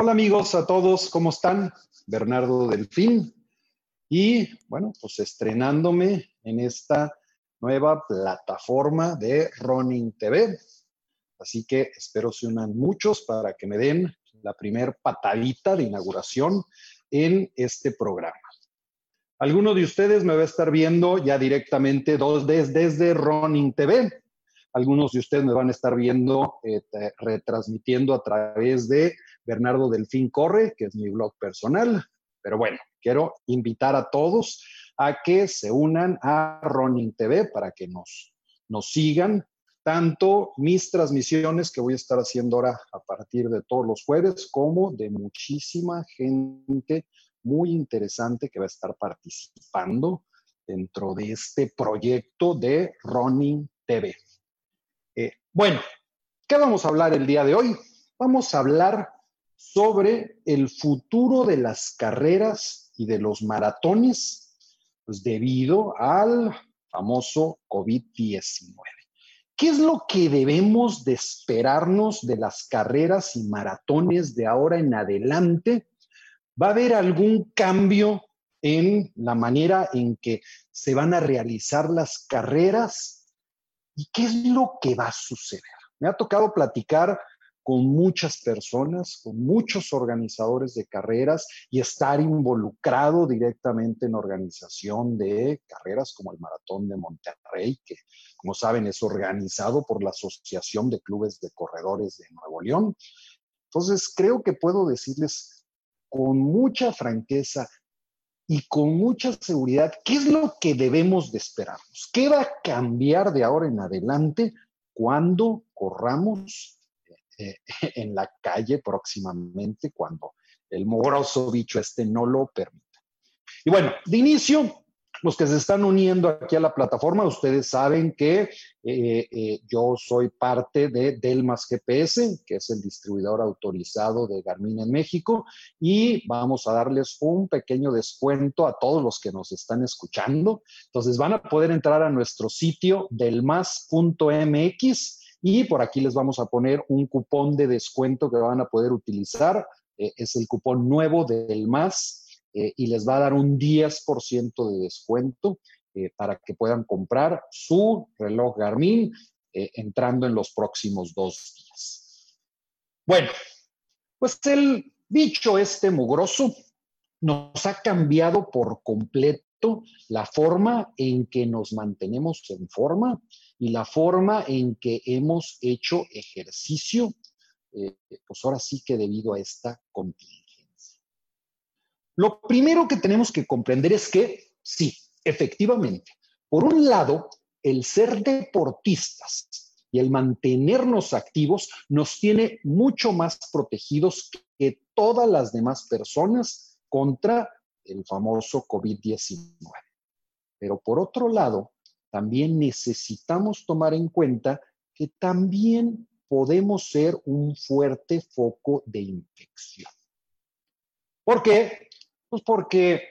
Hola amigos a todos, ¿cómo están? Bernardo Delfín. Y bueno, pues estrenándome en esta nueva plataforma de Running TV. Así que espero se unan muchos para que me den la primer patadita de inauguración en este programa. Alguno de ustedes me va a estar viendo ya directamente dos, desde, desde Running TV. Algunos de ustedes me van a estar viendo, eh, retransmitiendo a través de Bernardo Delfín Corre, que es mi blog personal. Pero bueno, quiero invitar a todos a que se unan a Running TV para que nos, nos sigan tanto mis transmisiones que voy a estar haciendo ahora a partir de todos los jueves, como de muchísima gente muy interesante que va a estar participando dentro de este proyecto de Running TV. Eh, bueno, ¿qué vamos a hablar el día de hoy? Vamos a hablar sobre el futuro de las carreras y de los maratones, pues debido al famoso COVID-19. ¿Qué es lo que debemos de esperarnos de las carreras y maratones de ahora en adelante? ¿Va a haber algún cambio en la manera en que se van a realizar las carreras? ¿Y qué es lo que va a suceder? Me ha tocado platicar con muchas personas, con muchos organizadores de carreras y estar involucrado directamente en organización de carreras como el Maratón de Monterrey, que como saben es organizado por la Asociación de Clubes de Corredores de Nuevo León. Entonces, creo que puedo decirles con mucha franqueza y con mucha seguridad qué es lo que debemos de esperarnos, qué va a cambiar de ahora en adelante cuando corramos eh, en la calle próximamente cuando el mugroso bicho este no lo permita. Y bueno, de inicio, los que se están uniendo aquí a la plataforma, ustedes saben que eh, eh, yo soy parte de Delmas GPS, que es el distribuidor autorizado de Garmin en México, y vamos a darles un pequeño descuento a todos los que nos están escuchando. Entonces van a poder entrar a nuestro sitio delmas.mx y por aquí les vamos a poner un cupón de descuento que van a poder utilizar. Eh, es el cupón nuevo del MAS eh, y les va a dar un 10% de descuento eh, para que puedan comprar su reloj Garmin entrando en los próximos dos días. Bueno, pues el bicho este mugroso nos ha cambiado por completo la forma en que nos mantenemos en forma y la forma en que hemos hecho ejercicio, eh, pues ahora sí que debido a esta contingencia. Lo primero que tenemos que comprender es que sí, efectivamente, por un lado, el ser deportistas y el mantenernos activos nos tiene mucho más protegidos que todas las demás personas contra el famoso COVID-19. Pero por otro lado, también necesitamos tomar en cuenta que también podemos ser un fuerte foco de infección. ¿Por qué? Pues porque,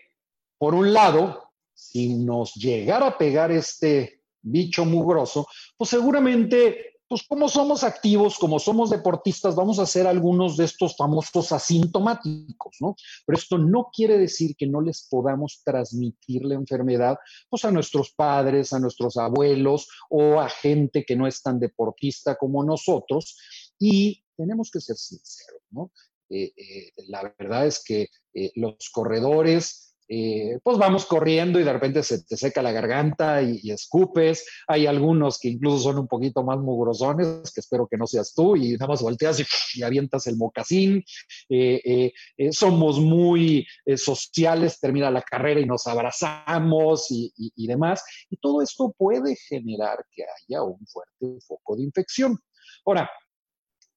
por un lado, si nos llegara a pegar este bicho mugroso, pues seguramente pues como somos activos, como somos deportistas, vamos a hacer algunos de estos famosos asintomáticos, ¿no? Pero esto no quiere decir que no les podamos transmitir la enfermedad, pues a nuestros padres, a nuestros abuelos o a gente que no es tan deportista como nosotros. Y tenemos que ser sinceros, ¿no? Eh, eh, la verdad es que eh, los corredores, eh, pues vamos corriendo y de repente se te seca la garganta y, escupes. Hay algunos que incluso son un poquito más mugrosones, que espero que no seas tú, y nada más volteas y, avientas el mocasín. Eh, eh, somos muy sociales, termina la carrera y nos abrazamos y, y demás. Y todo esto puede generar que haya un fuerte foco de infección. Ahora,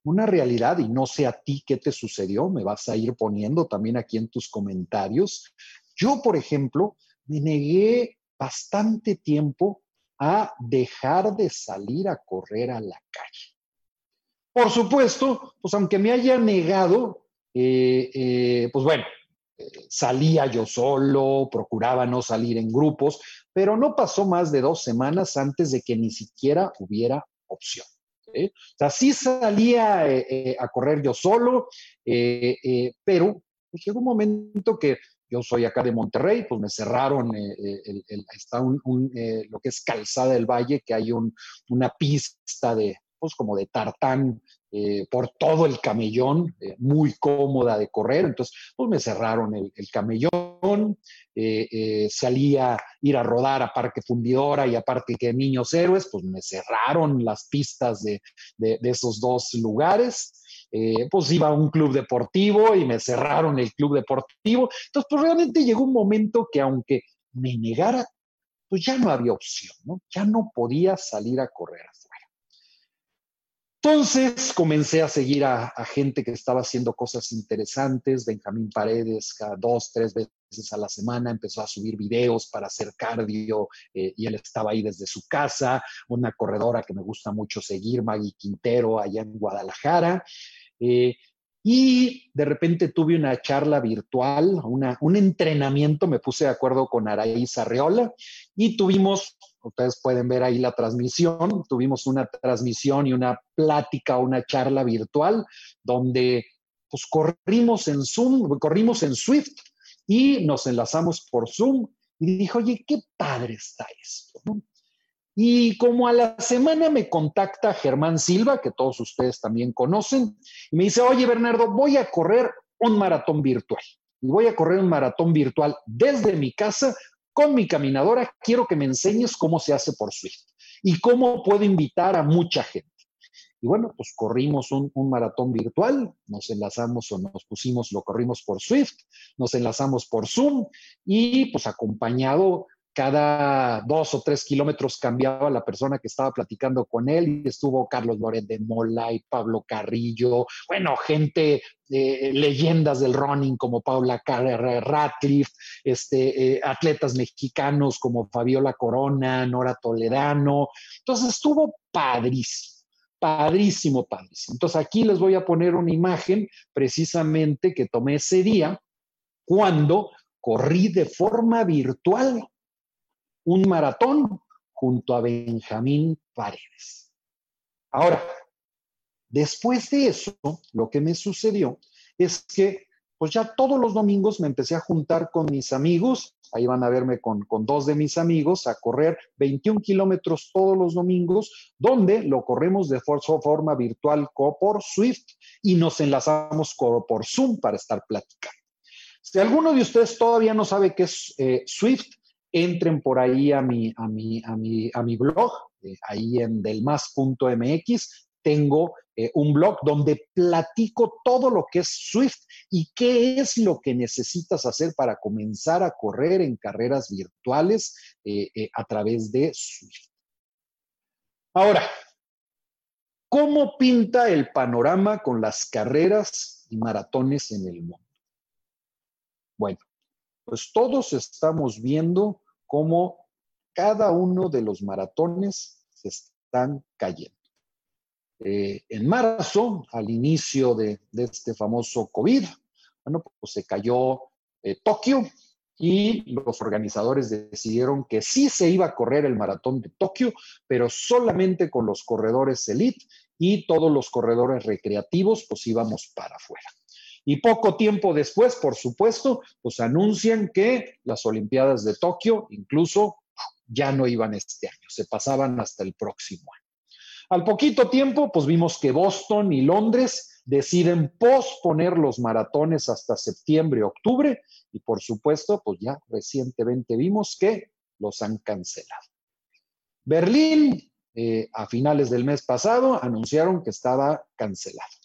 una realidad, y no sé a ti qué te sucedió, me vas a ir poniendo también aquí en tus comentarios, yo, por ejemplo, me negué bastante tiempo a dejar de salir a correr a la calle. Por supuesto, pues aunque me haya negado, eh, eh, pues bueno, eh, salía yo solo, procuraba no salir en grupos, pero no pasó más de dos semanas antes de que ni siquiera hubiera opción. O sea, sí salía a correr yo solo, pero llegó un momento que yo soy acá de Monterrey, pues me cerraron, está un, lo que es Calzada del Valle, que hay una pista de, pues como de tartán eh, por todo el camellón, eh, muy cómoda de correr. Entonces, pues me cerraron el, camellón, eh, salía a ir a rodar a Parque Fundidora y aparte que Niños Héroes, pues me cerraron las pistas de, esos dos lugares. Pues iba a un club deportivo y me cerraron el club deportivo. Entonces, pues realmente llegó un momento que aunque me negara, pues ya no había opción, ¿no? Ya no podía salir a correr entonces comencé a seguir a, gente que estaba haciendo cosas interesantes. Benjamín Paredes, cada dos, tres veces a la semana empezó a subir videos para hacer cardio eh, y él estaba ahí desde su casa. Una corredora que me gusta mucho seguir, Maggie Quintero, allá en Guadalajara. Eh, y de repente tuve una charla virtual, un entrenamiento, me puse de acuerdo con Araíz Arreola y tuvimos, ustedes pueden ver ahí la transmisión, tuvimos una transmisión y una plática, una charla virtual donde pues corrimos en Zoom, corrimos en Swift y nos enlazamos por Zoom y dije, oye, qué padre está esto, ¿no? Y como a la semana me contacta Germán Silva, que todos ustedes también conocen, y me dice, oye Bernardo, voy a correr un maratón virtual. Y voy a correr un maratón virtual desde mi casa con mi caminadora. Quiero que me enseñes cómo se hace por Swift y cómo puedo invitar a mucha gente. Y bueno, pues corrimos un, un, maratón virtual, nos enlazamos o nos pusimos, lo corrimos por Swift, nos enlazamos por Zoom y pues acompañado cada dos o tres kilómetros cambiaba la persona que estaba platicando con él y estuvo Carlos Loret de Mola y Pablo Carrillo, bueno, gente, eh, leyendas del running como Paula Ratcliffe, este, eh, atletas mexicanos como Fabiola Corona, Nora Toledano. Entonces estuvo padrísimo, padrísimo, padrísimo. Entonces aquí les voy a poner una imagen precisamente que tomé ese día cuando corrí de forma virtual un maratón junto a Benjamín Paredes. Ahora, después de eso, lo que me sucedió es que pues ya todos los domingos me empecé a juntar con mis amigos, ahí van a verme con, dos de mis amigos, a correr 21 kilómetros todos los domingos, donde lo corremos de forma virtual por Swift y nos enlazamos por Zoom para estar platicando. Si alguno de ustedes todavía no sabe qué es eh, Swift, entren por ahí a mi, a mi, a mi, a mi blog, eh, ahí en delmas.mx. Tengo eh, un blog donde platico todo lo que es Swift y qué es lo que necesitas hacer para comenzar a correr en carreras virtuales eh, a través de Swift. Ahora, ¿cómo pinta el panorama con las carreras y maratones en el mundo? Bueno, pues todos estamos viendo cómo cada uno de los maratones se están cayendo. Eh, en marzo, al inicio de, este famoso COVID, bueno, pues se cayó eh, Tokio y los organizadores decidieron que sí se iba a correr el maratón de Tokio, pero solamente con los corredores elite y todos los corredores recreativos, pues íbamos para afuera. Y poco tiempo después, por supuesto, pues anuncian que las Olimpiadas de Tokio incluso ya no iban este año, se pasaban hasta el próximo año. Al poquito tiempo, pues vimos que Boston y Londres deciden posponer los maratones hasta septiembre, octubre, y por supuesto, pues ya recientemente vimos que los han cancelado. Berlín, eh, a finales del mes pasado, anunciaron que estaba cancelado.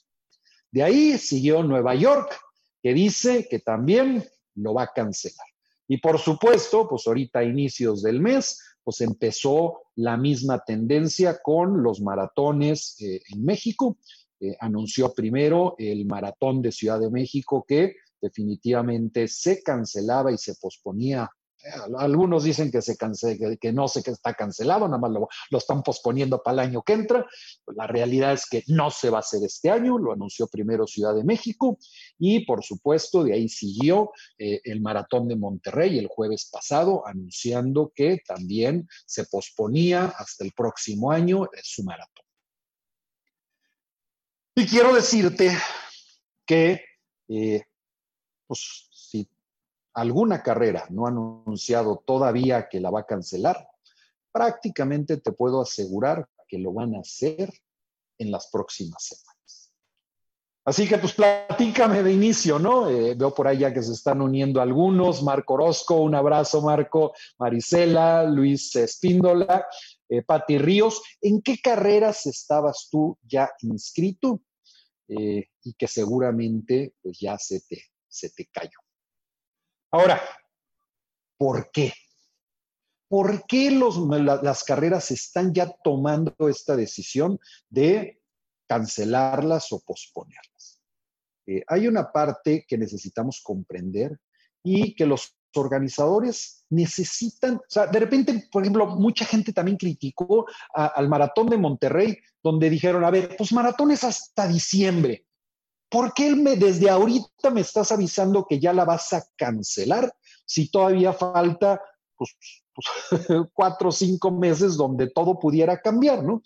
De ahí siguió Nueva York, que dice que también lo va a cancelar. Y por supuesto, pues ahorita a inicios del mes, pues empezó la misma tendencia con los maratones eh, en México. Eh, anunció primero el maratón de Ciudad de México que definitivamente se cancelaba y se posponía algunos dicen que, se que, no sé que está cancelado, nada más lo, están posponiendo para el año que entra. La realidad es que no se va a hacer este año, lo anunció primero Ciudad de México y por supuesto de ahí siguió eh, el Maratón de Monterrey el jueves pasado anunciando que también se posponía hasta el próximo año su maratón. Y quiero decirte que, eh, pues, alguna carrera no ha anunciado todavía que la va a cancelar, prácticamente te puedo asegurar que lo van a hacer en las próximas semanas. Así que pues platícame de inicio, ¿no? Eh, veo por ahí ya que se están uniendo algunos, Marco Orozco, un abrazo Marco, Marisela, Luis Espíndola, eh, Pati Ríos, ¿en qué carreras estabas tú ya inscrito? Eh, y que seguramente pues ya se te, se te cayó. Ahora, ¿por qué? ¿Por qué las carreras están ya tomando esta decisión de cancelarlas o posponerlas? Eh, hay una parte que necesitamos comprender y que los organizadores necesitan, o sea, de repente, por ejemplo, mucha gente también criticó al maratón de Monterrey, donde dijeron, a ver, pues maratón es hasta diciembre. ¿Por qué me, desde ahorita me estás avisando que ya la vas a cancelar si todavía falta pues, pues cuatro o cinco meses donde todo pudiera cambiar, ¿no?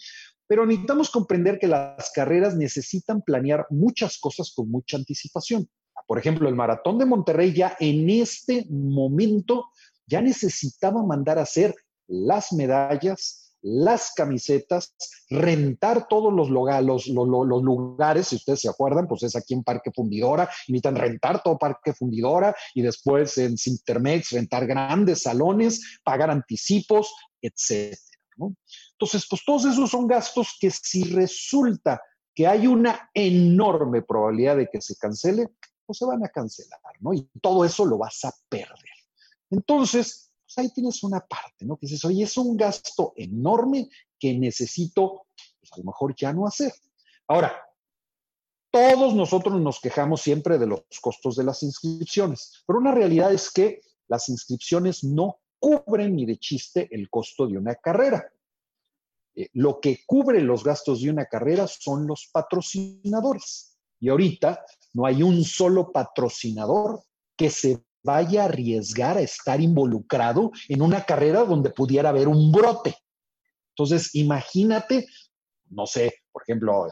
Pero necesitamos comprender que las carreras necesitan planear muchas cosas con mucha anticipación. Por ejemplo, el maratón de Monterrey ya en este momento ya necesitaba mandar a hacer las medallas, las camisetas, rentar todos los, los, los, lugares, si ustedes se acuerdan, pues es aquí en Parque Fundidora, necesitan rentar todo Parque Fundidora y después en Cintermex rentar grandes salones, pagar anticipos, etcétera. Entonces, pues todos esos son gastos que si resulta que hay una enorme probabilidad de que se cancele, pues se van a cancelar, ¿no? Y todo eso lo vas a perder. Entonces, pues ahí tienes una parte, ¿no? Que dices, oye, es un gasto enorme que necesito, pues a lo mejor ya no hacer. Ahora, todos nosotros nos quejamos siempre de los costos de las inscripciones, pero una realidad es que las inscripciones no cubren ni de chiste el costo de una carrera. Eh, lo que cubre los gastos de una carrera son los patrocinadores. Y ahorita no hay un solo patrocinador que se vaya a arriesgar a estar involucrado en una carrera donde pudiera haber un brote. Entonces, imagínate, no sé, por ejemplo,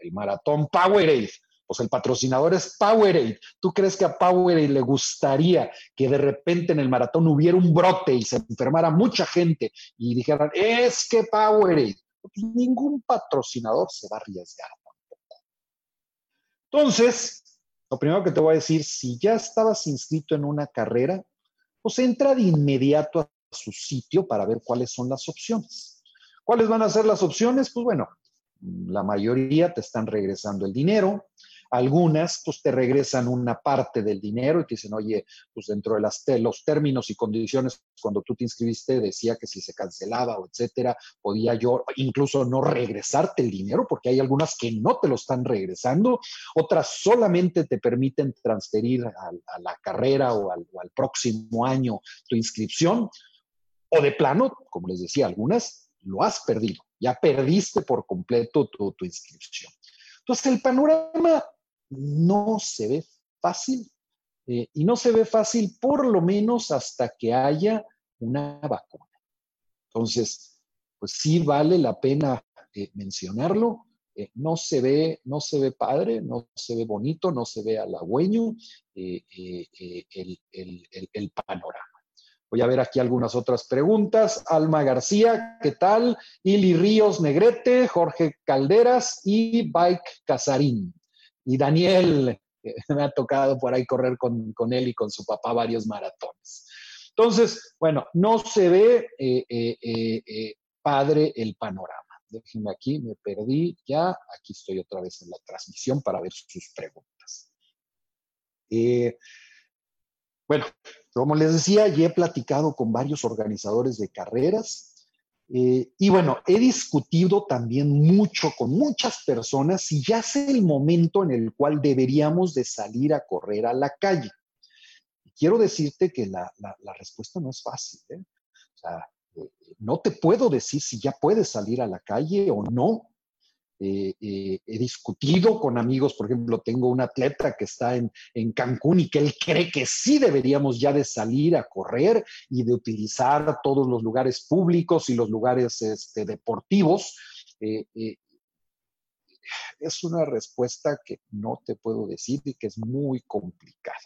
el maratón Powerade, pues el patrocinador es Powerade. ¿Tú crees que a Powerade le gustaría que de repente en el maratón hubiera un brote y se enfermara mucha gente y dijeran, es que Powerade? Pues ningún patrocinador se va a arriesgar tampoco. Entonces, lo primero que te voy a decir, si ya estabas inscrito en una carrera, pues entra de inmediato a su sitio para ver cuáles son las opciones. ¿Cuáles van a ser las opciones? Pues bueno, la mayoría te están regresando el dinero, algunas pues te regresan una parte del dinero y te dicen, oye, pues dentro de los términos y condiciones cuando tú te inscribiste decía que si se cancelaba o etcétera, podía yo incluso no regresarte el dinero porque hay algunas que no te lo están regresando, otras solamente te permiten transferir a, la carrera o al, próximo año tu inscripción o de plano, como les decía, algunas lo has perdido, ya perdiste por completo tu inscripción. Entonces, el panorama no se ve fácil. Eh, y no se ve fácil por lo menos hasta que haya una vacuna. Entonces, pues sí vale la pena eh, mencionarlo. Eh, no se ve, no se ve padre, no se ve bonito, no se ve halagüeño el, el, panorama. Voy a ver aquí algunas otras preguntas. Alma García, ¿qué tal? Ili Ríos Negrete, Jorge Calderas y Bike Casarín. Y Daniel, me ha tocado por ahí correr con, él y con su papá varios maratones. Entonces, bueno, no se ve eh, eh, eh, padre el panorama. Déjenme aquí, me perdí ya. Aquí estoy otra vez en la transmisión para ver sus preguntas. bueno, como les decía, ya he platicado con varios organizadores de carreras eh, y bueno, he discutido también mucho con muchas personas si ya es el momento en el cual deberíamos de salir a correr a la calle. quiero decirte que la, respuesta no es fácil. ¿eh? O sea, eh, no te puedo decir si ya puedes salir a la calle o no, eh, eh, he discutido con amigos, por ejemplo, tengo un atleta que está en, Cancún y que él cree que sí deberíamos ya de salir a correr y de utilizar todos los lugares públicos y los lugares este, deportivos. Eh, es una respuesta que no te puedo decir y que es muy complicada.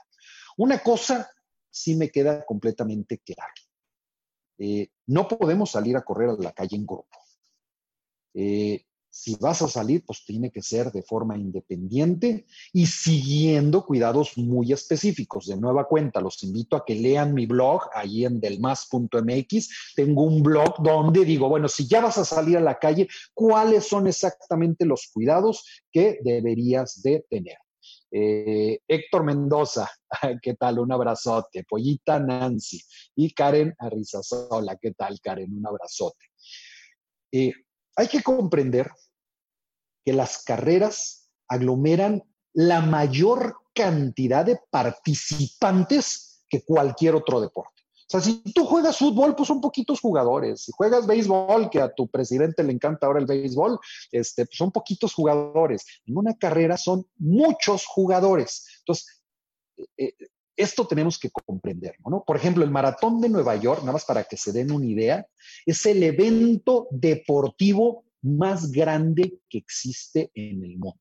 Una cosa sí me queda completamente clara. Eh, no podemos salir a correr a la calle en grupo. Eh, si vas a salir, pues tiene que ser de forma independiente y siguiendo cuidados muy específicos. De nueva cuenta, los invito a que lean mi blog ahí en delmas.mx. Tengo un blog donde digo, bueno, si ya vas a salir a la calle, ¿cuáles son exactamente los cuidados que deberías de tener? Eh, Héctor Mendoza, ¿qué tal? Un abrazote. Pollita Nancy y Karen Arrizazola, ¿qué tal, Karen? Un abrazote. Eh, hay que comprender que las carreras aglomeran la mayor cantidad de participantes que cualquier otro deporte. O sea, si tú juegas fútbol, pues son poquitos jugadores. Si juegas béisbol, que a tu presidente le encanta ahora el béisbol, este, pues son poquitos jugadores. En una carrera son muchos jugadores. Entonces, eh, eh, esto tenemos que comprenderlo, ¿no? Por ejemplo, el Maratón de Nueva York, nada más para que se den una idea, es el evento deportivo más grande que existe en el mundo.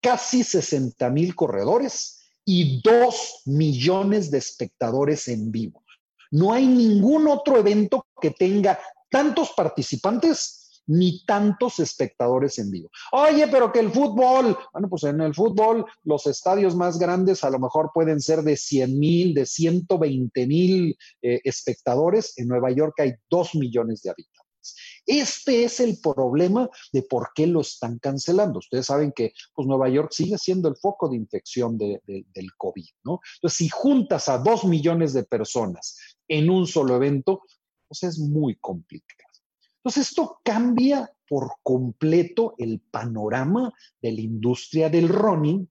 Casi 60 mil corredores y 2 millones de espectadores en vivo. No hay ningún otro evento que tenga tantos participantes ni tantos espectadores en vivo. Oye, pero que el fútbol, bueno, pues en el fútbol los estadios más grandes a lo mejor pueden ser de 100 mil, de 120 mil eh, espectadores. En Nueva York hay 2 millones de habitantes. Este es el problema de por qué lo están cancelando. Ustedes saben que pues, Nueva York sigue siendo el foco de infección del COVID, ¿no? Entonces, si juntas a dos millones de personas en un solo evento, pues es muy complicado. Entonces, esto cambia por completo el panorama de la industria del running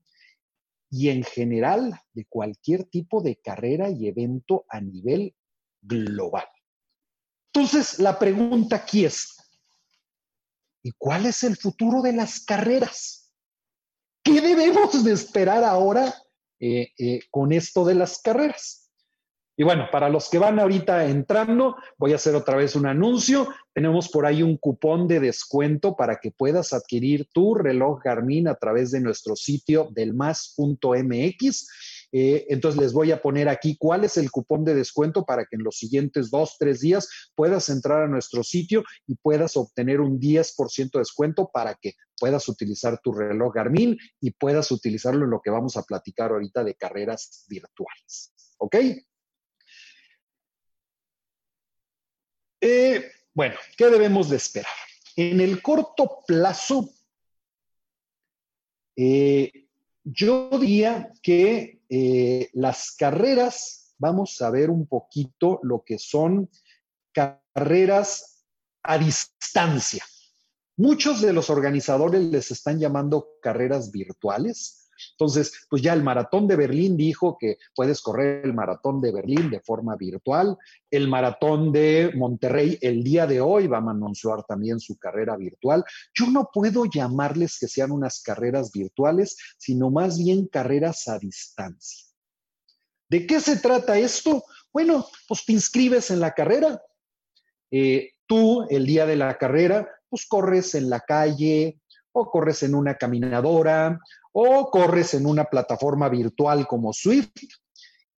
y en general de cualquier tipo de carrera y evento a nivel global. Entonces, la pregunta aquí es, ¿y cuál es el futuro de las carreras? ¿Qué debemos de esperar ahora eh, eh, con esto de las carreras? Y bueno, para los que van ahorita entrando, voy a hacer otra vez un anuncio. Tenemos por ahí un cupón de descuento para que puedas adquirir tu reloj Garmin a través de nuestro sitio delmas.mx. Eh, entonces les voy a poner aquí cuál es el cupón de descuento para que en los siguientes dos, tres días puedas entrar a nuestro sitio y puedas obtener un 10% de descuento para que puedas utilizar tu reloj Garmin y puedas utilizarlo en lo que vamos a platicar ahorita de carreras virtuales. ¿Ok? Eh, bueno, ¿qué debemos de esperar? En el corto plazo, eh, yo diría que eh, las carreras, vamos a ver un poquito lo que son carreras a distancia. Muchos de los organizadores les están llamando carreras virtuales. Entonces, pues ya el maratón de Berlín dijo que puedes correr el maratón de Berlín de forma virtual. El maratón de Monterrey el día de hoy va a anunciar también su carrera virtual. Yo no puedo llamarles que sean unas carreras virtuales, sino más bien carreras a distancia. ¿De qué se trata esto? Bueno, pues te inscribes en la carrera. Eh, tú, el día de la carrera, pues corres en la calle o corres en una caminadora o corres en una plataforma virtual como Swift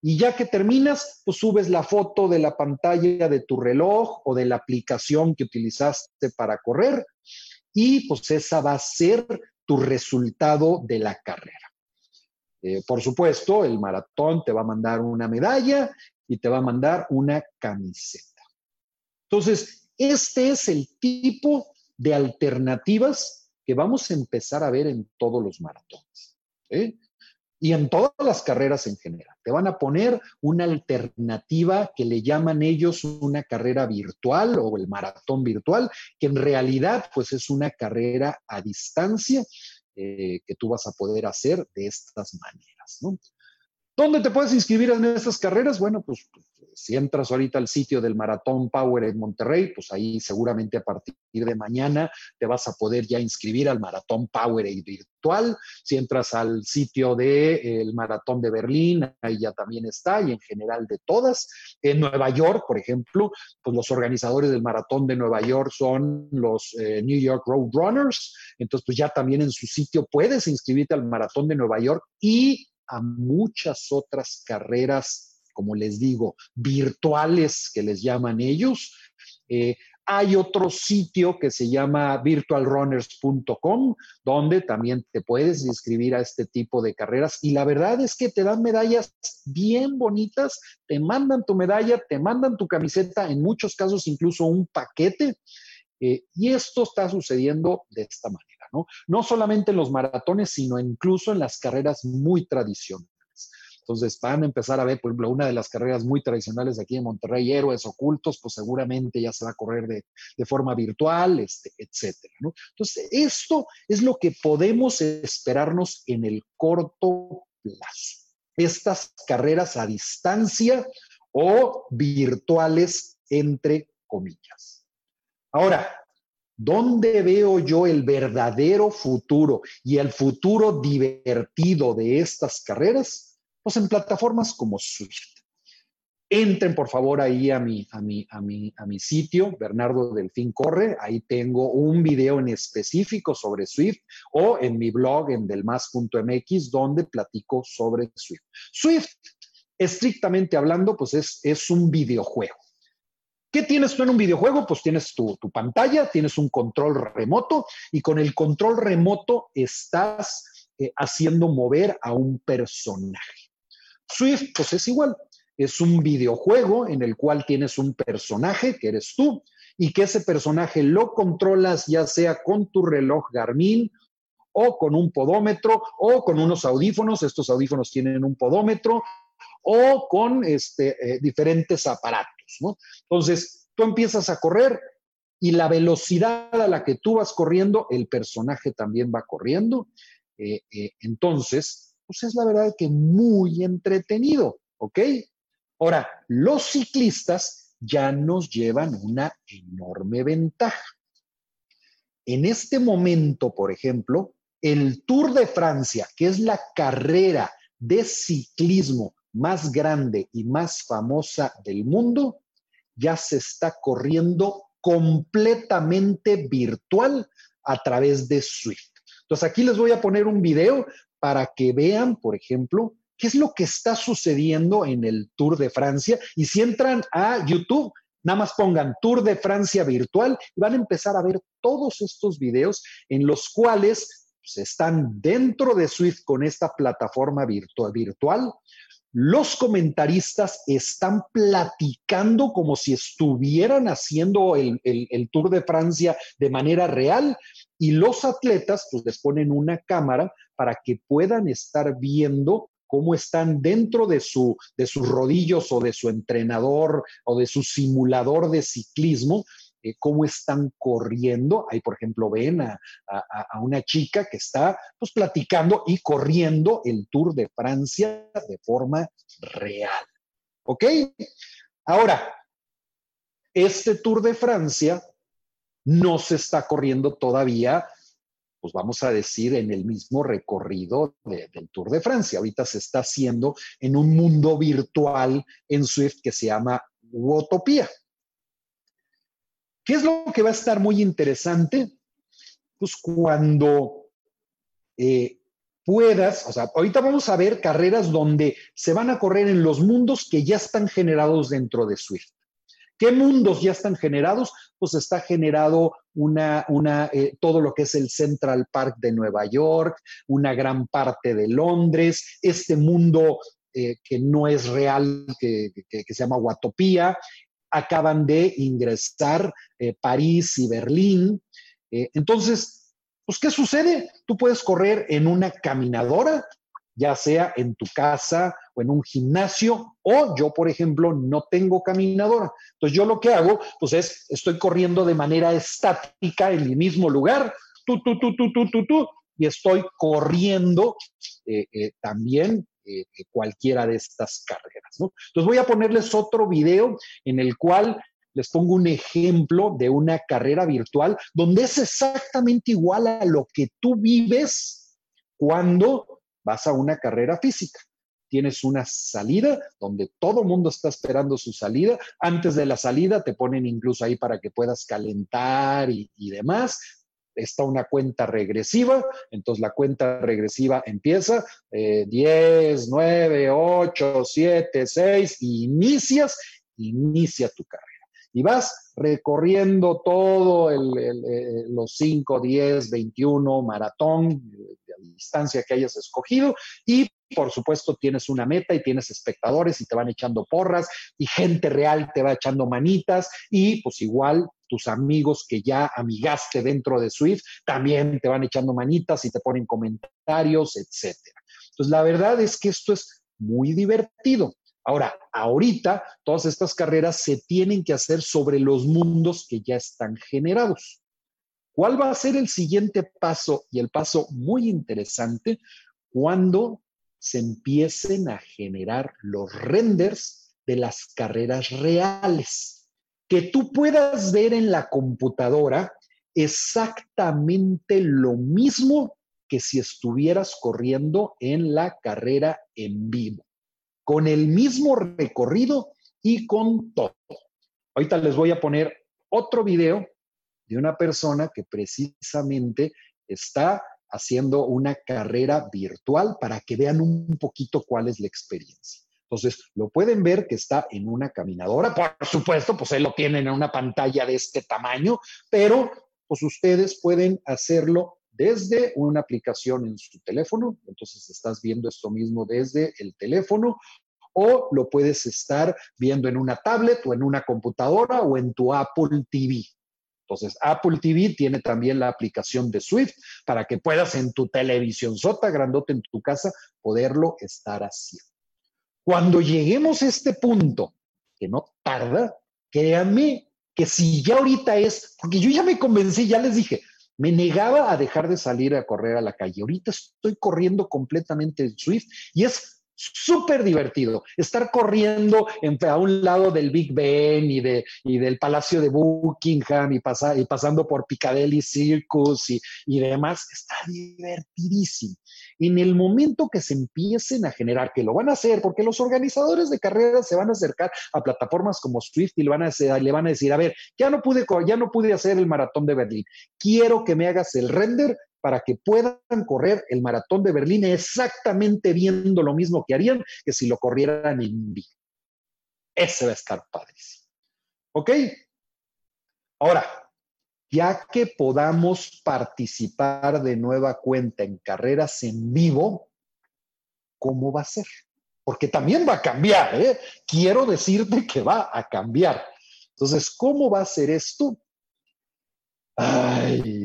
y ya que terminas, pues subes la foto de la pantalla de tu reloj o de la aplicación que utilizaste para correr y pues esa va a ser tu resultado de la carrera. Eh, por supuesto, el maratón te va a mandar una medalla y te va a mandar una camiseta. Entonces, este es el tipo de alternativas que vamos a empezar a ver en todos los maratones. ¿eh? Y en todas las carreras en general. Te van a poner una alternativa que le llaman ellos una carrera virtual o el maratón virtual, que en realidad pues es una carrera a distancia eh, que tú vas a poder hacer de estas maneras. ¿Dónde te puedes inscribir en estas carreras? Bueno, pues si entras ahorita al sitio del Maratón Power en Monterrey, pues ahí seguramente a partir de mañana te vas a poder ya inscribir al Maratón Power virtual. Si entras al sitio del Maratón de Berlín, ahí ya también está, y en general de todas. En Nueva York, por ejemplo, pues los organizadores del Maratón de Nueva York son los eh, New York Road Runners. Entonces, pues ya también en su sitio puedes inscribirte al Maratón de Nueva York y a muchas otras carreras como les digo, virtuales que les llaman ellos. Eh, hay otro sitio que se llama virtualrunners.com, donde también te puedes inscribir a este tipo de carreras. Y la verdad es que te dan medallas bien bonitas, te mandan tu medalla, te mandan tu camiseta, en muchos casos incluso un paquete. Eh, y esto está sucediendo de esta manera, ¿no? No solamente en los maratones, sino incluso en las carreras muy tradicionales. Entonces van a empezar a ver, por ejemplo, una de las carreras muy tradicionales aquí en Monterrey, Héroes Ocultos, pues seguramente ya se va a correr de, forma virtual, este, etcétera. Entonces, esto es lo que podemos esperarnos en el corto plazo. Estas carreras a distancia o virtuales, entre comillas. Ahora, ¿Dónde veo yo el verdadero futuro y el futuro divertido de estas carreras? Pues en plataformas como Swift. Entren por favor ahí a mi, a mi, a mi, a mi sitio, Bernardo Delfín Corre. Ahí tengo un video en específico sobre Swift o en mi blog en delmas.mx donde platico sobre Swift. Swift, estrictamente hablando, pues es, es un videojuego. ¿Qué tienes tú en un videojuego? Pues tienes tu, pantalla, tienes un control remoto y con el control remoto estás eh, haciendo mover a un personaje. Swift, pues es igual. Es un videojuego en el cual tienes un personaje, que eres tú, y que ese personaje lo controlas ya sea con tu reloj Garmin o con un podómetro o con unos audífonos. Estos audífonos tienen un podómetro o con este, eh, diferentes aparatos. Entonces, tú empiezas a correr y la velocidad a la que tú vas corriendo, el personaje también va corriendo. Eh, eh, entonces, pues es la verdad que muy entretenido, ¿ok? Ahora, los ciclistas ya nos llevan una enorme ventaja. En este momento, por ejemplo, el Tour de Francia, que es la carrera de ciclismo más grande y más famosa del mundo, ya se está corriendo completamente virtual a través de Swift. Entonces aquí les voy a poner un video para que vean, por ejemplo, qué es lo que está sucediendo en el Tour de Francia. Y si entran a YouTube, nada más pongan Tour de Francia virtual y van a empezar a ver todos estos videos en los cuales pues, están dentro de Swift con esta plataforma virtual, virtual. Los comentaristas están platicando como si estuvieran haciendo el, el Tour de Francia de manera real y los atletas pues les ponen una cámara para que puedan estar viendo cómo están dentro de, su, de sus rodillos o de su entrenador o de su simulador de ciclismo, eh, cómo están corriendo. Ahí, por ejemplo, ven a, una chica que está pues platicando y corriendo el Tour de Francia de forma real. ¿Ok? Ahora, este Tour de Francia no se está corriendo todavía, pues vamos a decir, en el mismo recorrido del Tour de Francia. Ahorita se está haciendo en un mundo virtual en Swift que se llama Utopía. ¿Qué es lo que va a estar muy interesante? Pues cuando eh, puedas, o sea, ahorita vamos a ver carreras donde se van a correr en los mundos que ya están generados dentro de Swift. ¿Qué mundos ya están generados? Pues está generado una, una, eh, todo lo que es el Central Park de Nueva York, una gran parte de Londres, este mundo eh, que no es real, que, se llama Watopía. Acaban de ingresar eh, París y Berlín. entonces, pues, ¿qué sucede? Tú puedes correr en una caminadora, ya sea en tu casa o en un gimnasio, o yo, por ejemplo, no tengo caminadora. Entonces yo lo que hago, pues es, estoy corriendo de manera estática en el mismo lugar, tú, tú, tú, tú, tú, tú, tú, y estoy corriendo eh, eh, también eh, cualquiera de estas carreras. Entonces voy a ponerles otro video en el cual les pongo un ejemplo de una carrera virtual donde es exactamente igual a lo que tú vives cuando vas a una carrera física tienes una salida donde todo mundo está esperando su salida. Antes de la salida te ponen incluso ahí para que puedas calentar y, demás. Está una cuenta regresiva, entonces la cuenta regresiva empieza 10, 9, 8, 7, 6, inicias, inicia tu carrera. Y vas recorriendo todo el, los 5, 10, 21 maratón de distancia que hayas escogido y por supuesto tienes una meta y tienes espectadores y te van echando porras y gente real te va echando manitas y pues igual tus amigos que ya amigaste dentro de Swift también te van echando manitas y te ponen comentarios, etcétera. Entonces la verdad es que esto es muy divertido. Ahora, ahorita todas estas carreras se tienen que hacer sobre los mundos que ya están generados. ¿Cuál va a ser el siguiente paso? Y el paso muy interesante, cuando se empiecen a generar los renders de las carreras reales, que tú puedas ver en la computadora exactamente lo mismo que si estuvieras corriendo en la carrera en vivo, con el mismo recorrido y con todo. Ahorita les voy a poner otro video de una persona que precisamente está haciendo una carrera virtual para que vean un poquito cuál es la experiencia. Entonces, lo pueden ver que está en una caminadora, por supuesto, pues él lo tienen en una pantalla de este tamaño, pero pues ustedes pueden hacerlo desde una aplicación en su teléfono, entonces estás viendo esto mismo desde el teléfono, o lo puedes estar viendo en una tablet o en una computadora o en tu Apple TV. Entonces, Apple TV tiene también la aplicación de Swift para que puedas en tu televisión sota, grandote en tu casa, poderlo estar haciendo. Cuando lleguemos a este punto, que no tarda, créanme que si ya ahorita es, porque yo ya me convencí, ya les dije, me negaba a dejar de salir a correr a la calle. Ahorita estoy corriendo completamente en Swift y es súper divertido. Estar corriendo a un lado del Big Ben y, de, y del Palacio de Buckingham y, y pasando por Piccadilly Circus y, y demás, está divertidísimo. En el momento que se empiecen a generar, que lo van a hacer, porque los organizadores de carreras se van a acercar a plataformas como Swift y le van a, le van a decir, a ver, ya no, pude, ya no pude hacer el maratón de Berlín, quiero que me hagas el render para que puedan correr el maratón de Berlín exactamente viendo lo mismo que harían que si lo corrieran en vivo. Ese va a estar padrísimo. ¿Ok? Ahora, ya que podamos participar de nueva cuenta en carreras en vivo, ¿cómo va a ser? Porque también va a cambiar, ¿eh? Quiero decirte que va a cambiar. Entonces, ¿cómo va a ser esto? Ay,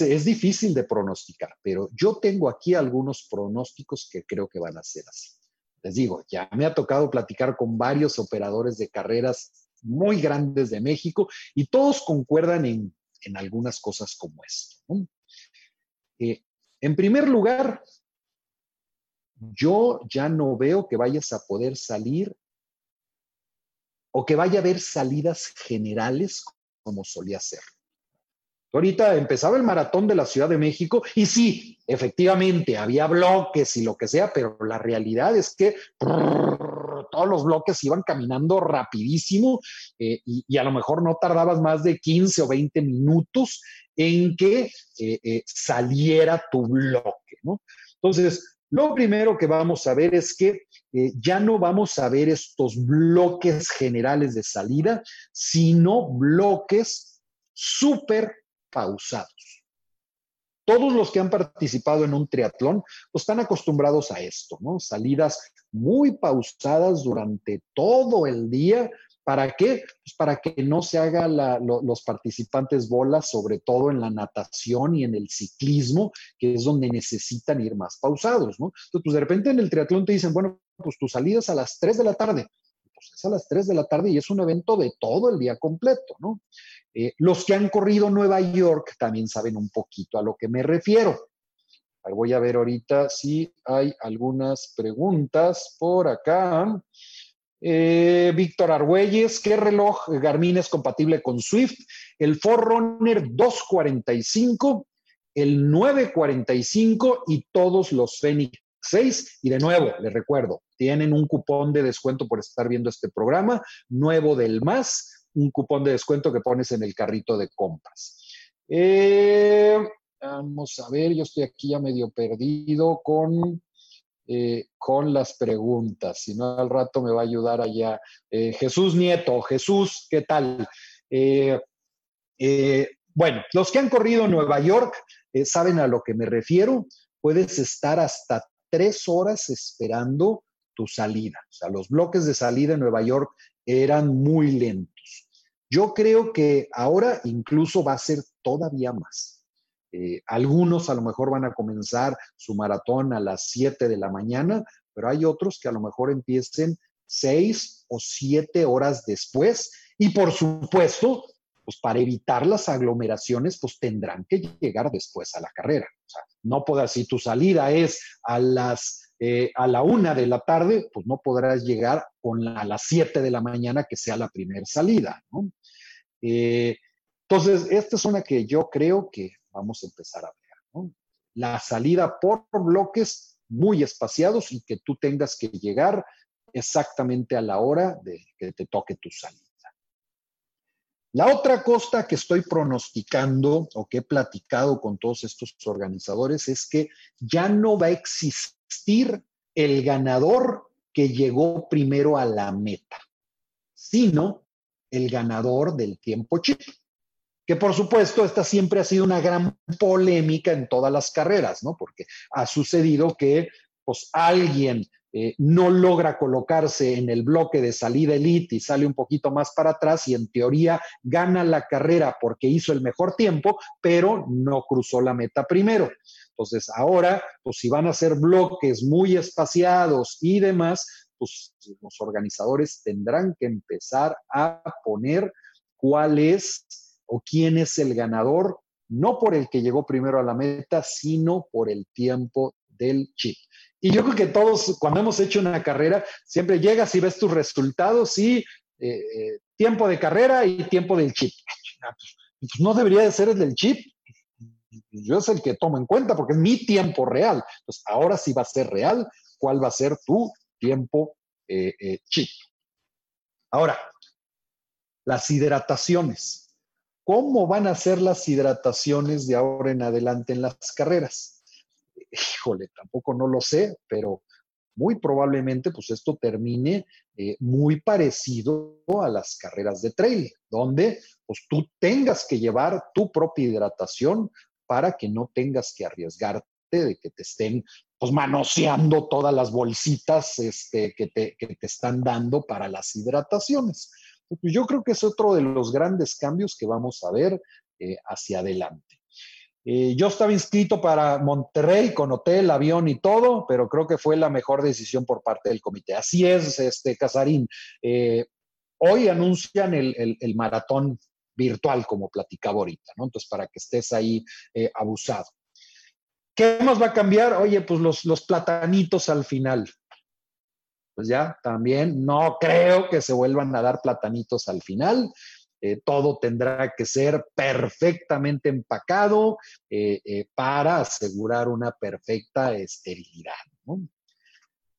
es difícil de pronosticar, pero yo tengo aquí algunos pronósticos que creo que van a ser así. Les digo, ya me ha tocado platicar con varios operadores de carreras muy grandes de México y todos concuerdan en, algunas cosas como esto. Eh, en primer lugar, yo ya no veo que vayas a poder salir o que vaya a haber salidas generales como solía ser. Ahorita empezaba el maratón de la Ciudad de México y sí, efectivamente, había bloques y lo que sea, pero la realidad es que todos los bloques iban caminando rapidísimo eh, y, a lo mejor no tardabas más de 15 o 20 minutos en que eh, eh, saliera tu bloque, ¿no? Entonces, lo primero que vamos a ver es que ya no vamos a ver estos bloques generales de salida, sino bloques súper pausados. Todos los que han participado en un triatlón pues, están acostumbrados a esto, ¿no? Salidas muy pausadas durante todo el día. ¿Para qué? Pues para que no se hagan los participantes bolas, sobre todo en la natación y en el ciclismo, que es donde necesitan ir más pausados, ¿no? Entonces, pues de repente en el triatlón te dicen, bueno, pues tu salida es a las 3 de la tarde. Pues es a las 3 de la tarde y es un evento de todo el día completo, ¿no? Eh, los que han corrido Nueva York también saben un poquito a lo que me refiero. Voy a ver ahorita si hay algunas preguntas por acá. Eh, Víctor Argüelles, ¿qué reloj Garmin es compatible con Swift? El Forerunner 245, el 945 y todos los Fenix 6. Y de nuevo, les recuerdo, tienen un cupón de descuento por estar viendo este programa, nuevo del más, un cupón de descuento que pones en el carrito de compras. Eh, vamos a ver, yo estoy aquí ya medio perdido con eh, con las preguntas. Si no, al rato me va a ayudar allá. Eh, Jesús Nieto, Jesús, ¿qué tal? Bueno, los que han corrido en Nueva York saben a lo que me refiero. Puedes estar hasta tres horas esperando tu salida. O sea, los bloques de salida en Nueva York eran muy lentos. Yo creo que ahora incluso va a ser todavía más. Eh, algunos a lo mejor van a comenzar su maratón a las 7 de la mañana, pero hay otros que a lo mejor empiecen 6 o 7 horas después. Y por supuesto, pues para evitar las aglomeraciones, pues tendrán que llegar después a la carrera. No podrás, si tu salida es a las eh, a la una de la tarde, pues no podrás llegar con a las 7 de la mañana que sea la primera salida. ¿no? Eh, entonces, esta es una que yo creo que vamos a empezar a ver. La salida por bloques muy espaciados y que tú tengas que llegar exactamente a la hora de que te toque tu salida. La otra costa que estoy pronosticando o que he platicado con todos estos organizadores es que ya no va a existir el ganador que llegó primero a la meta, sino el ganador del tiempo chip que por supuesto esta siempre ha sido una gran polémica en todas las carreras, ¿no? Porque ha sucedido que pues alguien eh, no logra colocarse en el bloque de salida elite y sale un poquito más para atrás y en teoría gana la carrera porque hizo el mejor tiempo, pero no cruzó la meta primero. Entonces ahora, pues si van a ser bloques muy espaciados y demás, pues los organizadores tendrán que empezar a poner cuál es o quién es el ganador, no por el que llegó primero a la meta, sino por el tiempo del chip. Y yo creo que todos, cuando hemos hecho una carrera, siempre llegas y ves tus resultados y eh, eh, tiempo de carrera y tiempo del chip. Ah, pues, pues, no debería de ser el del chip. Yo es el que tomo en cuenta porque es mi tiempo real. Entonces, ahora sí va a ser real cuál va a ser tu tiempo eh, chip. Ahora, las hidrataciones. ¿Cómo van a ser las hidrataciones de ahora en adelante en las carreras? Híjole, tampoco no lo sé, pero muy probablemente pues esto termine eh, muy parecido a las carreras de trail, donde pues tú tengas que llevar tu propia hidratación para que no tengas que arriesgarte de que te estén pues manoseando todas las bolsitas este, que, te, que te están dando para las hidrataciones. Pues yo creo que es otro de los grandes cambios que vamos a ver eh, hacia adelante. Eh, yo estaba inscrito para Monterrey con hotel, avión y todo, pero creo que fue la mejor decisión por parte del comité. Así es, este Casarín. Eh, hoy anuncian el, maratón virtual, como platicaba ahorita, ¿no? Entonces, para que estés ahí abusado. ¿Qué más va a cambiar? Oye, pues los, los platanitos al final pues ya también no creo que se vuelvan a dar platanitos al final. Eh, todo tendrá que ser perfectamente empacado eh, eh, para asegurar una perfecta esterilidad.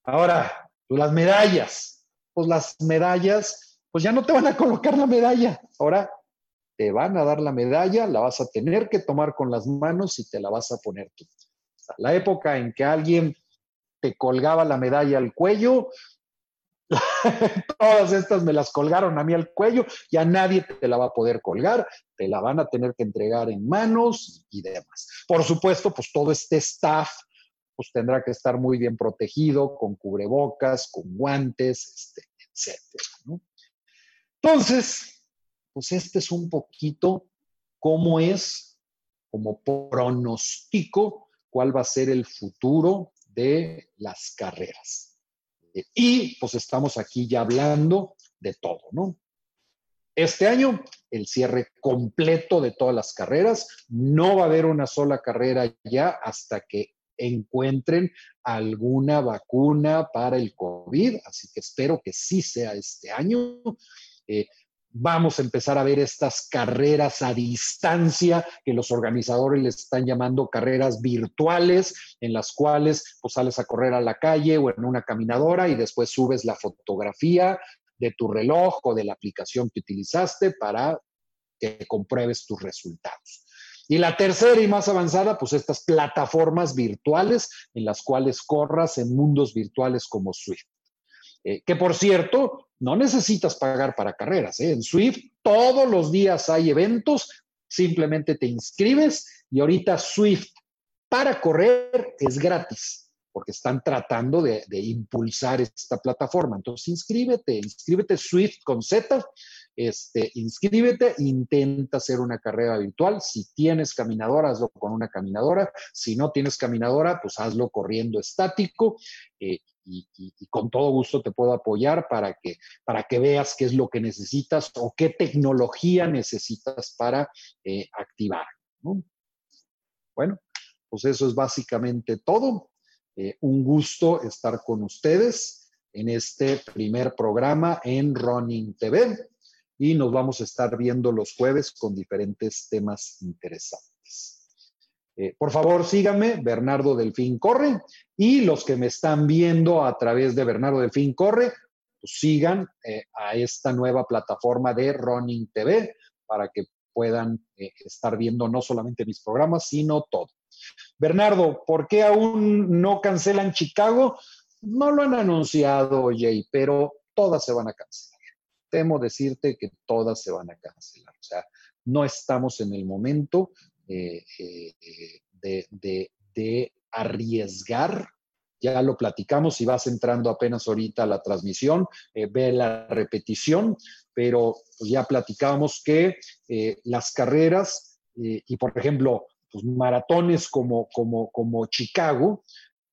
Ahora, pues las medallas, pues las medallas, pues ya no te van a colocar la medalla, ahora te van a dar la medalla, la vas a tener que tomar con las manos y te la vas a poner tú. la época en que alguien te colgaba la medalla al cuello. Todas estas me las colgaron a mí al cuello, ya nadie te la va a poder colgar, te la van a tener que entregar en manos y demás. Por supuesto, pues todo este staff pues tendrá que estar muy bien protegido, con cubrebocas, con guantes, este. Entonces, pues este es un poquito cómo es, como pronostico, cuál va a ser el futuro de las carreras. Y pues estamos aquí ya hablando de todo, ¿no? Este año, el cierre completo de todas las carreras. No va a haber una sola carrera ya hasta que encuentren alguna vacuna para el COVID, así que espero que sí sea este año. Eh, vamos a empezar a ver estas carreras a distancia que los organizadores les están llamando carreras virtuales, en las cuales pues sales a correr a la calle o en una caminadora y después subes la fotografía de tu reloj o de la aplicación que utilizaste para que compruebes tus resultados. Y la tercera y más avanzada, pues estas plataformas virtuales en las cuales corras en mundos virtuales como Swift. Eh, que por cierto, no necesitas pagar para carreras. ¿eh? En Swift todos los días hay eventos, simplemente te inscribes y ahorita Swift para correr es gratis porque están tratando de, impulsar esta plataforma. Entonces, inscríbete, inscríbete Swift con Z este, inscríbete, intenta hacer una carrera virtual. Si tienes caminadora, hazlo con una caminadora. Si no tienes caminadora, pues hazlo corriendo estático. Eh, y, con todo gusto te puedo apoyar para que, para que veas qué es lo que necesitas o qué tecnología necesitas para eh, activar. Bueno, pues eso es básicamente todo. Eh, un gusto estar con ustedes en este primer programa en Running TV y nos vamos a estar viendo los jueves con diferentes temas interesantes. Eh, por favor, síganme, Bernardo Delfín Corre, y los que me están viendo a través de Bernardo Delfín Corre, pues sigan eh, a esta nueva plataforma de Running TV para que puedan eh, estar viendo no solamente mis programas, sino todo. Bernardo, ¿por qué aún no cancelan Chicago? No lo han anunciado, Jay, pero todas se van a cancelar temo decirte que todas se van a cancelar. O sea, no estamos en el momento eh, eh, de, arriesgar. Ya lo platicamos, si vas entrando apenas ahorita a la transmisión, eh, ve la repetición, pero pues, ya platicamos que las carreras y, por ejemplo, pues, maratones como, como, como Chicago,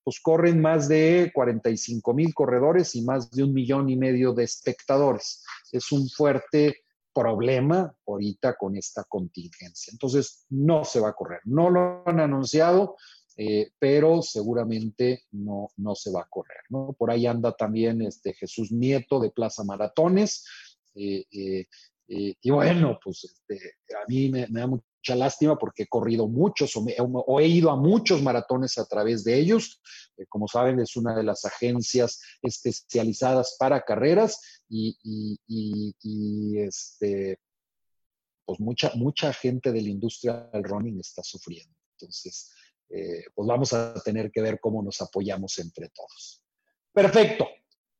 pues corren más de 45 mil corredores y más de un millón y medio de espectadores. Es un fuerte problema ahorita con esta contingencia. Entonces, no se va a correr. No lo han anunciado, eh, pero seguramente no, no se va a correr. ¿no? Por ahí anda también este Jesús Nieto de Plaza Maratones. Eh, eh, y bueno, pues este, a mí me, me, da mucho mucha lástima porque he corrido muchos o, he ido a muchos maratones a través de ellos. Eh, como saben, es una de las agencias especializadas para carreras y, este, pues mucha, mucha gente de la industria del running está sufriendo. Entonces, eh, pues vamos a tener que ver cómo nos apoyamos entre todos. Perfecto.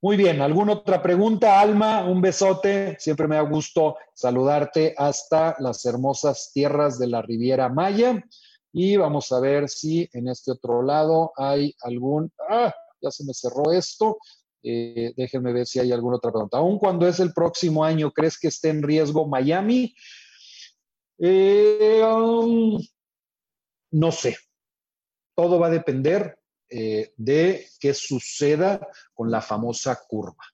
Muy bien, ¿alguna otra pregunta? Alma, un besote. Siempre me da gusto saludarte hasta las hermosas tierras de la Riviera Maya. Y vamos a ver si en este otro lado hay algún... Ah, ya se me cerró esto. Eh, déjenme ver si hay alguna otra pregunta. Aún cuando es el próximo año, ¿crees que esté en riesgo Miami? Eh, um, no sé. Todo va a depender eh, de qué suceda con la famosa curva.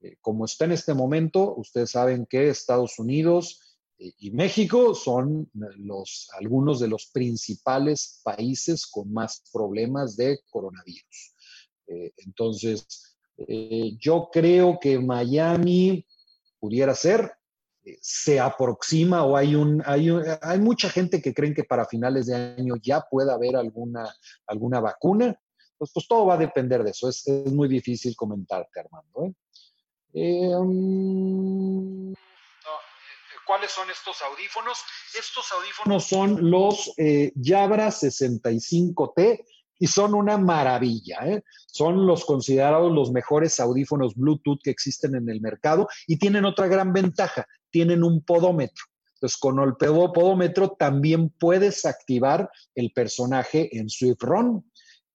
Eh, como está en este momento, ustedes saben que Estados Unidos eh, y México son algunos de los principales países con más problemas de coronavirus. entonces, yo creo que Miami pudiera ser, se aproxima o hay un, hay, hay mucha gente que creen que para finales de año ya pueda haber alguna, alguna vacuna. Pues, pues todo va a depender de eso. Es, es muy difícil comentarte, Armando. ¿eh? Em, ¿Cuáles son estos audífonos? Estos audífonos son los eh, Jabra 65T y son una maravilla. ¿eh? Son los considerados los mejores audífonos Bluetooth que existen en el mercado y tienen otra gran ventaja, tienen un podómetro. Entonces, con el podómetro también puedes activar el personaje en Swift Run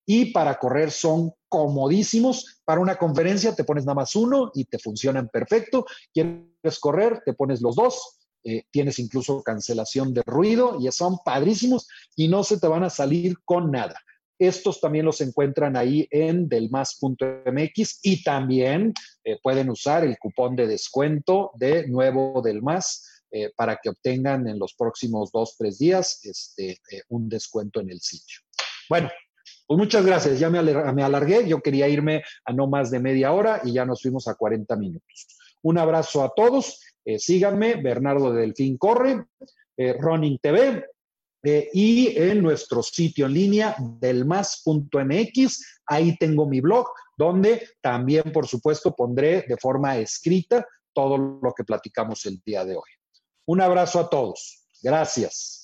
y para correr son comodísimos. Para una conferencia te pones nada más uno y te funcionan perfecto. Quieres correr, te pones los dos. Eh, tienes incluso cancelación de ruido y son padrísimos y no se te van a salir con nada. Estos también los encuentran ahí en delmas.mx y también eh, pueden usar el cupón de descuento de nuevo del más eh, para que obtengan en los próximos dos, tres días este, eh, un descuento en el sitio. Bueno, Pues muchas gracias, ya me, alargué, yo quería irme a no más de media hora y ya nos fuimos a 40 minutos. Un abrazo a todos, síganme, Bernardo Delfín Corre, eh, Running TV, eh, y en nuestro sitio en línea delmas.mx, ahí tengo mi blog, donde también, por supuesto, pondré de forma escrita todo lo que platicamos el día de hoy. Un abrazo a todos. Gracias.